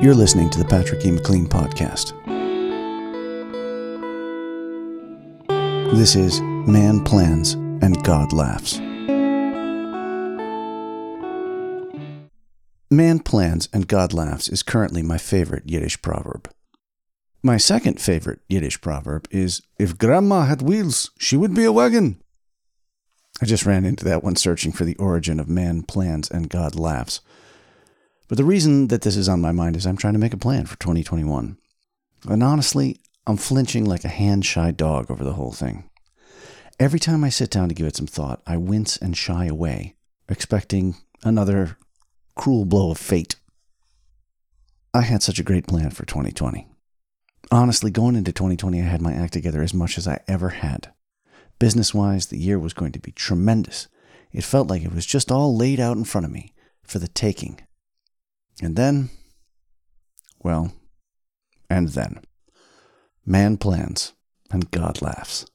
You're listening to the Patrick E. McLean Podcast. This is Man Plans and God Laughs. Man plans and God laughs is currently my favorite Yiddish proverb. My second favorite Yiddish proverb is If Grandma had wheels, she would be a wagon. I just ran into that one searching for the origin of man plans and God laughs. But the reason that this is on my mind is I'm trying to make a plan for 2021. And honestly, I'm flinching like a hand shy dog over the whole thing. Every time I sit down to give it some thought, I wince and shy away, expecting another cruel blow of fate. I had such a great plan for 2020. Honestly, going into 2020, I had my act together as much as I ever had. Business wise, the year was going to be tremendous. It felt like it was just all laid out in front of me for the taking. And then, well, and then, man plans and God laughs.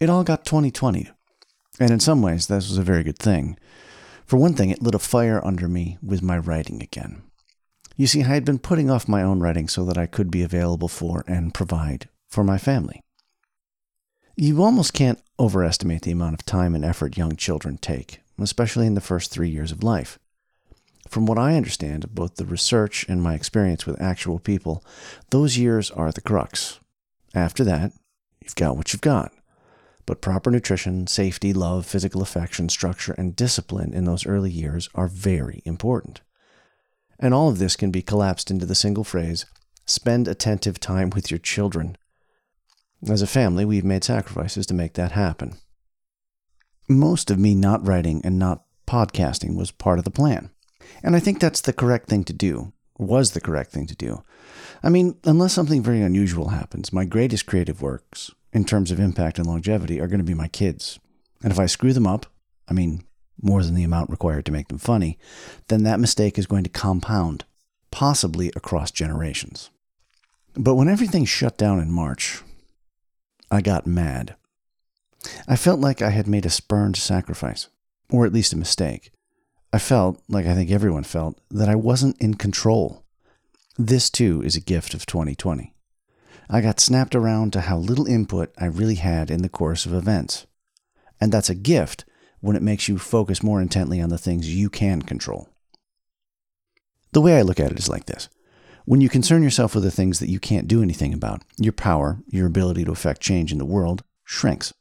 It all got 2020, and in some ways, this was a very good thing. For one thing, it lit a fire under me with my writing again. You see, I had been putting off my own writing so that I could be available for and provide for my family. You almost can't overestimate the amount of time and effort young children take, especially in the first three years of life. From what I understand of both the research and my experience with actual people, those years are the crux. After that, you've got what you've got. But proper nutrition, safety, love, physical affection, structure, and discipline in those early years are very important. And all of this can be collapsed into the single phrase spend attentive time with your children. As a family, we've made sacrifices to make that happen. Most of me not writing and not podcasting was part of the plan. And I think that's the correct thing to do, was the correct thing to do. I mean, unless something very unusual happens, my greatest creative works, in terms of impact and longevity, are going to be my kids. And if I screw them up, I mean, more than the amount required to make them funny, then that mistake is going to compound, possibly across generations. But when everything shut down in March, I got mad. I felt like I had made a spurned sacrifice, or at least a mistake. I felt, like I think everyone felt, that I wasn't in control. This too is a gift of 2020. I got snapped around to how little input I really had in the course of events. And that's a gift when it makes you focus more intently on the things you can control. The way I look at it is like this when you concern yourself with the things that you can't do anything about, your power, your ability to affect change in the world, shrinks.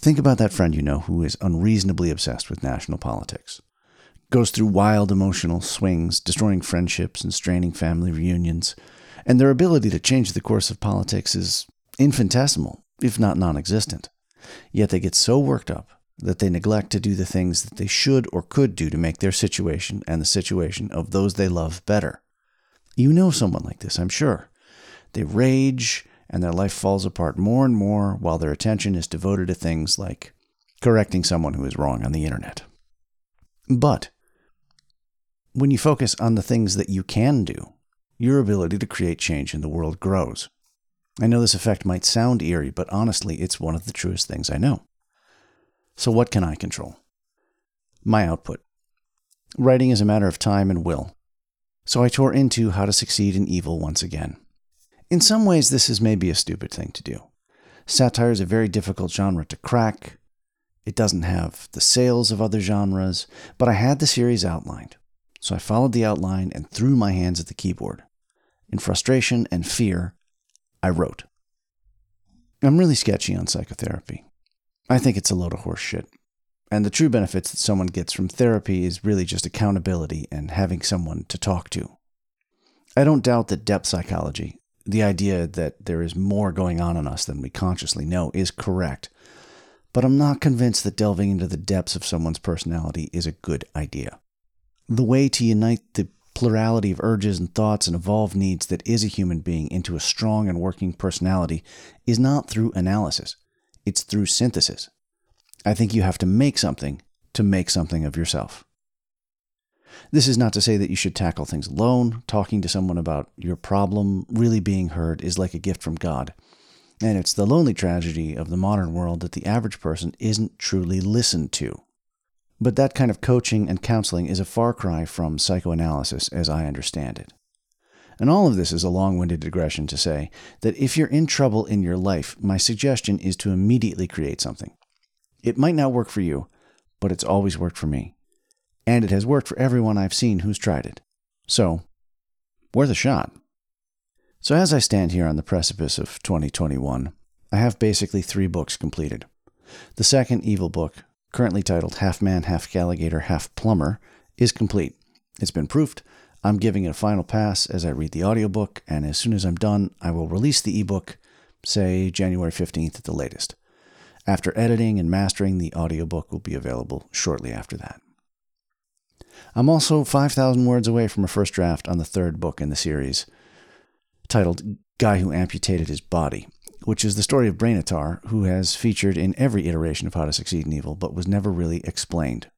Think about that friend you know who is unreasonably obsessed with national politics. Goes through wild emotional swings, destroying friendships and straining family reunions, and their ability to change the course of politics is infinitesimal, if not non existent. Yet they get so worked up that they neglect to do the things that they should or could do to make their situation and the situation of those they love better. You know someone like this, I'm sure. They rage and their life falls apart more and more while their attention is devoted to things like correcting someone who is wrong on the internet. But when you focus on the things that you can do, your ability to create change in the world grows. I know this effect might sound eerie, but honestly, it's one of the truest things I know. So, what can I control? My output. Writing is a matter of time and will. So I tore into How to Succeed in Evil once again. In some ways, this is maybe a stupid thing to do. Satire is a very difficult genre to crack. It doesn't have the sales of other genres, but I had the series outlined. So I followed the outline and threw my hands at the keyboard. In frustration and fear, I wrote. I'm really sketchy on psychotherapy. I think it's a load of horse shit. And the true benefits that someone gets from therapy is really just accountability and having someone to talk to. I don't doubt that depth psychology, the idea that there is more going on in us than we consciously know is correct. But I'm not convinced that delving into the depths of someone's personality is a good idea. The way to unite the plurality of urges and thoughts and evolved needs that is a human being into a strong and working personality is not through analysis, it's through synthesis. I think you have to make something to make something of yourself. This is not to say that you should tackle things alone. Talking to someone about your problem, really being heard, is like a gift from God. And it's the lonely tragedy of the modern world that the average person isn't truly listened to. But that kind of coaching and counseling is a far cry from psychoanalysis as I understand it. And all of this is a long winded digression to say that if you're in trouble in your life, my suggestion is to immediately create something. It might not work for you, but it's always worked for me. And it has worked for everyone I've seen who's tried it. So, worth a shot. So, as I stand here on the precipice of 2021, I have basically three books completed. The second evil book, currently titled Half Man, Half Alligator, Half Plumber, is complete. It's been proofed, I'm giving it a final pass as I read the audiobook, and as soon as I'm done, I will release the ebook, say January 15th at the latest. After editing and mastering, the audiobook will be available shortly after that. I'm also 5,000 words away from a first draft on the third book in the series, titled Guy Who Amputated His Body, which is the story of Brainatar, who has featured in every iteration of How to Succeed in Evil, but was never really explained.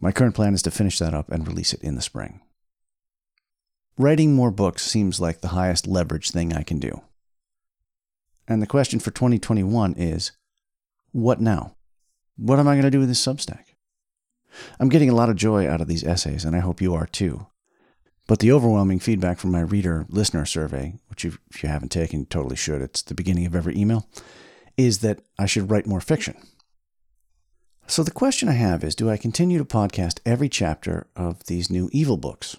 My current plan is to finish that up and release it in the spring. Writing more books seems like the highest leverage thing I can do. And the question for 2021 is what now? What am I going to do with this Substack? I'm getting a lot of joy out of these essays, and I hope you are too. But the overwhelming feedback from my reader listener survey, which if you haven't taken, you totally should, it's the beginning of every email, is that I should write more fiction. So the question I have is do I continue to podcast every chapter of these new evil books?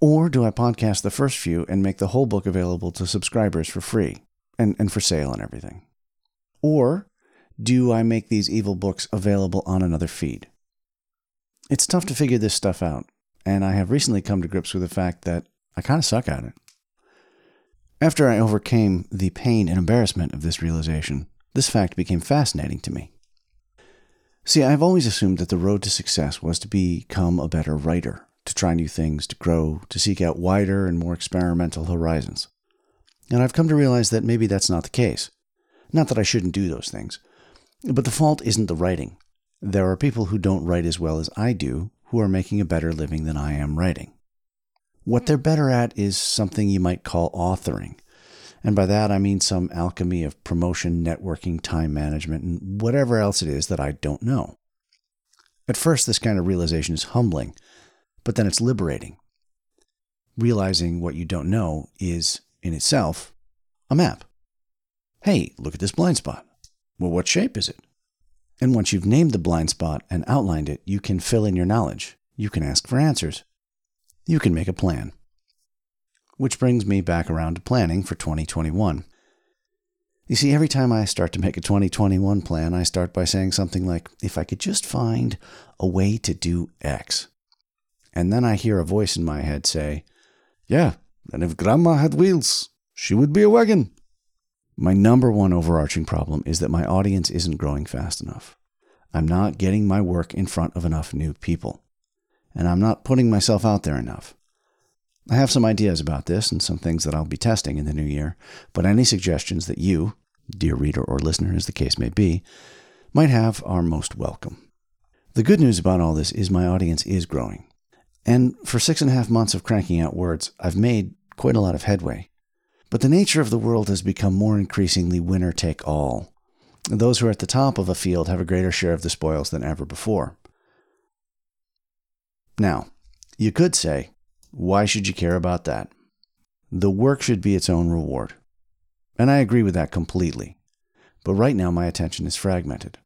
Or do I podcast the first few and make the whole book available to subscribers for free and, and for sale and everything? Or do I make these evil books available on another feed? It's tough to figure this stuff out, and I have recently come to grips with the fact that I kind of suck at it. After I overcame the pain and embarrassment of this realization, this fact became fascinating to me. See, I've always assumed that the road to success was to become a better writer to try new things, to grow, to seek out wider and more experimental horizons. And I've come to realize that maybe that's not the case. Not that I shouldn't do those things, but the fault isn't the writing. There are people who don't write as well as I do who are making a better living than I am writing. What they're better at is something you might call authoring. And by that, I mean some alchemy of promotion, networking, time management, and whatever else it is that I don't know. At first, this kind of realization is humbling but then it's liberating. Realizing what you don't know is, in itself, a map. Hey, look at this blind spot. Well, what shape is it? And once you've named the blind spot and outlined it, you can fill in your knowledge. You can ask for answers. You can make a plan. Which brings me back around to planning for 2021. You see, every time I start to make a 2021 plan, I start by saying something like, if I could just find a way to do X. And then I hear a voice in my head say, Yeah, and if Grandma had wheels, she would be a wagon. My number one overarching problem is that my audience isn't growing fast enough. I'm not getting my work in front of enough new people. And I'm not putting myself out there enough. I have some ideas about this and some things that I'll be testing in the new year, but any suggestions that you, dear reader or listener, as the case may be, might have are most welcome. The good news about all this is my audience is growing. And for six and a half months of cranking out words, I've made quite a lot of headway. But the nature of the world has become more increasingly winner take all. Those who are at the top of a field have a greater share of the spoils than ever before. Now, you could say, why should you care about that? The work should be its own reward. And I agree with that completely. But right now, my attention is fragmented.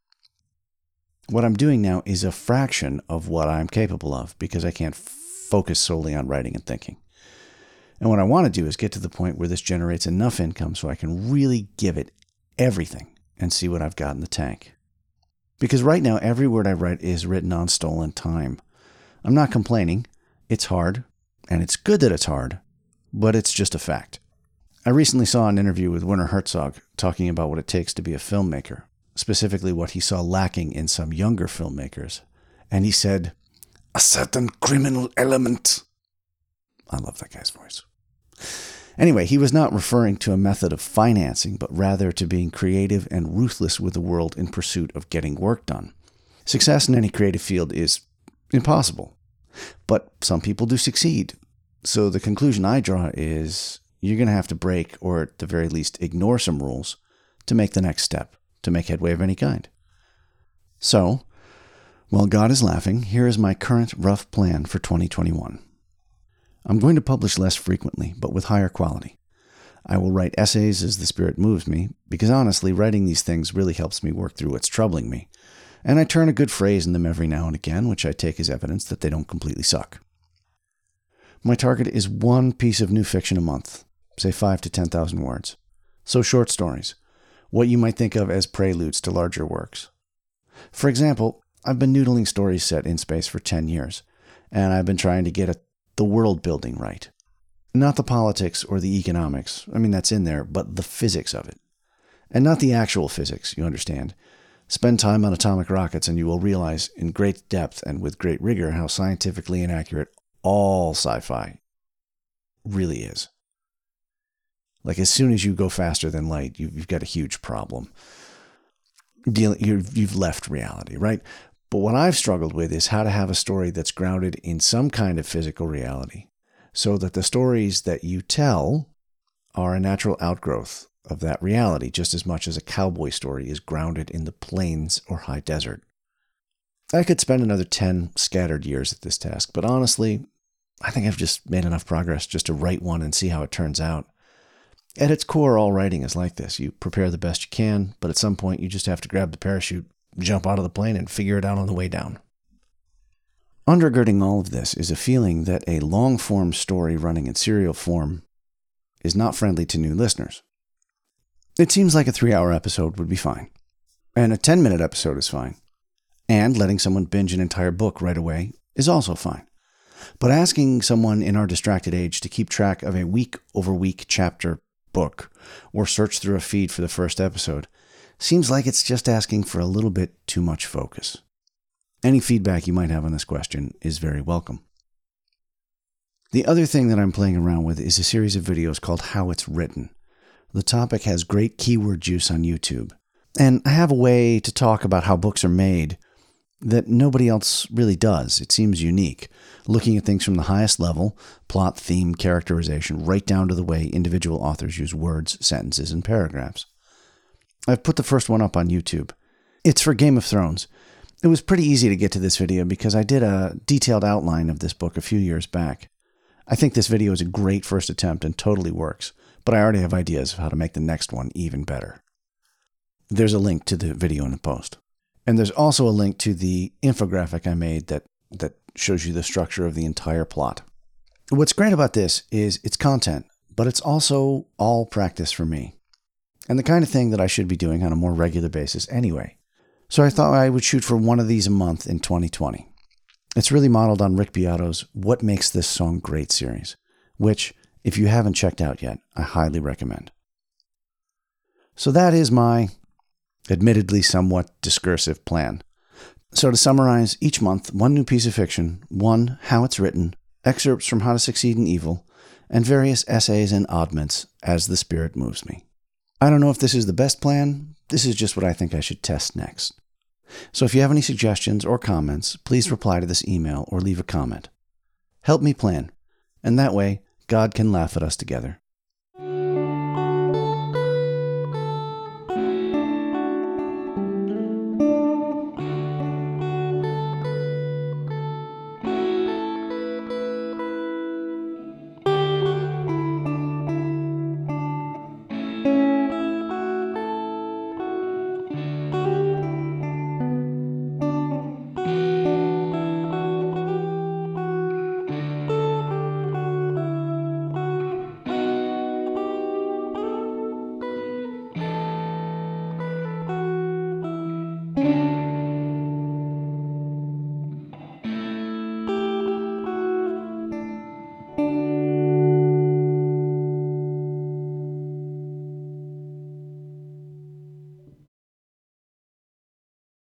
What I'm doing now is a fraction of what I'm capable of because I can't focus solely on writing and thinking. And what I want to do is get to the point where this generates enough income so I can really give it everything and see what I've got in the tank. Because right now, every word I write is written on stolen time. I'm not complaining. It's hard, and it's good that it's hard, but it's just a fact. I recently saw an interview with Werner Herzog talking about what it takes to be a filmmaker specifically what he saw lacking in some younger filmmakers. And he said, a certain criminal element. I love that guy's voice. Anyway, he was not referring to a method of financing, but rather to being creative and ruthless with the world in pursuit of getting work done. Success in any creative field is impossible, but some people do succeed. So the conclusion I draw is you're going to have to break, or at the very least, ignore some rules to make the next step to make headway of any kind. So, While God is laughing, here is my current rough plan for 2021. I'm going to publish less frequently, but with higher quality. I will write essays as the Spirit moves me, because honestly, writing these things really helps me work through what's troubling me. And I turn a good phrase in them every now and again, which I take as evidence that they don't completely suck. My target is one piece of new fiction a month, say 5 to 10,000 words. So short stories, what you might think of as preludes to larger works. For example, I've been noodling stories set in space for 10 years, and I've been trying to get a, the world building right. Not the politics or the economics, I mean, that's in there, but the physics of it. And not the actual physics, you understand. Spend time on atomic rockets and you will realize in great depth and with great rigor how scientifically inaccurate all sci fi really is. Like, as soon as you go faster than light, you've got a huge problem. Dealing, you've left reality, right? But what I've struggled with is how to have a story that's grounded in some kind of physical reality so that the stories that you tell are a natural outgrowth of that reality, just as much as a cowboy story is grounded in the plains or high desert. I could spend another 10 scattered years at this task, but honestly, I think I've just made enough progress just to write one and see how it turns out. At its core, all writing is like this. You prepare the best you can, but at some point you just have to grab the parachute, jump out of the plane, and figure it out on the way down. Undergirding all of this is a feeling that a long form story running in serial form is not friendly to new listeners. It seems like a three hour episode would be fine, and a 10 minute episode is fine, and letting someone binge an entire book right away is also fine. But asking someone in our distracted age to keep track of a week over week chapter book or search through a feed for the first episode seems like it's just asking for a little bit too much focus. Any feedback you might have on this question is very welcome. The other thing that I'm playing around with is a series of videos called How It's Written. The topic has great keyword juice on YouTube. And I have a way to talk about how books are made that nobody else really does. It seems unique, looking at things from the highest level plot, theme, characterization, right down to the way individual authors use words, sentences, and paragraphs. I've put the first one up on YouTube. It's for Game of Thrones. It was pretty easy to get to this video because I did a detailed outline of this book a few years back. I think this video is a great first attempt and totally works, but I already have ideas of how to make the next one even better. There's a link to the video in the post. And there's also a link to the infographic I made that, that shows you the structure of the entire plot. What's great about this is it's content, but it's also all practice for me. And the kind of thing that I should be doing on a more regular basis anyway. So I thought I would shoot for one of these a month in 2020. It's really modeled on Rick Beato's What Makes This Song Great series, which, if you haven't checked out yet, I highly recommend. So that is my admittedly somewhat discursive plan. So, to summarize, each month, one new piece of fiction, one, how it's written, excerpts from How to Succeed in Evil, and various essays and oddments as the Spirit moves me. I don't know if this is the best plan. This is just what I think I should test next. So, if you have any suggestions or comments, please reply to this email or leave a comment. Help me plan, and that way, God can laugh at us together.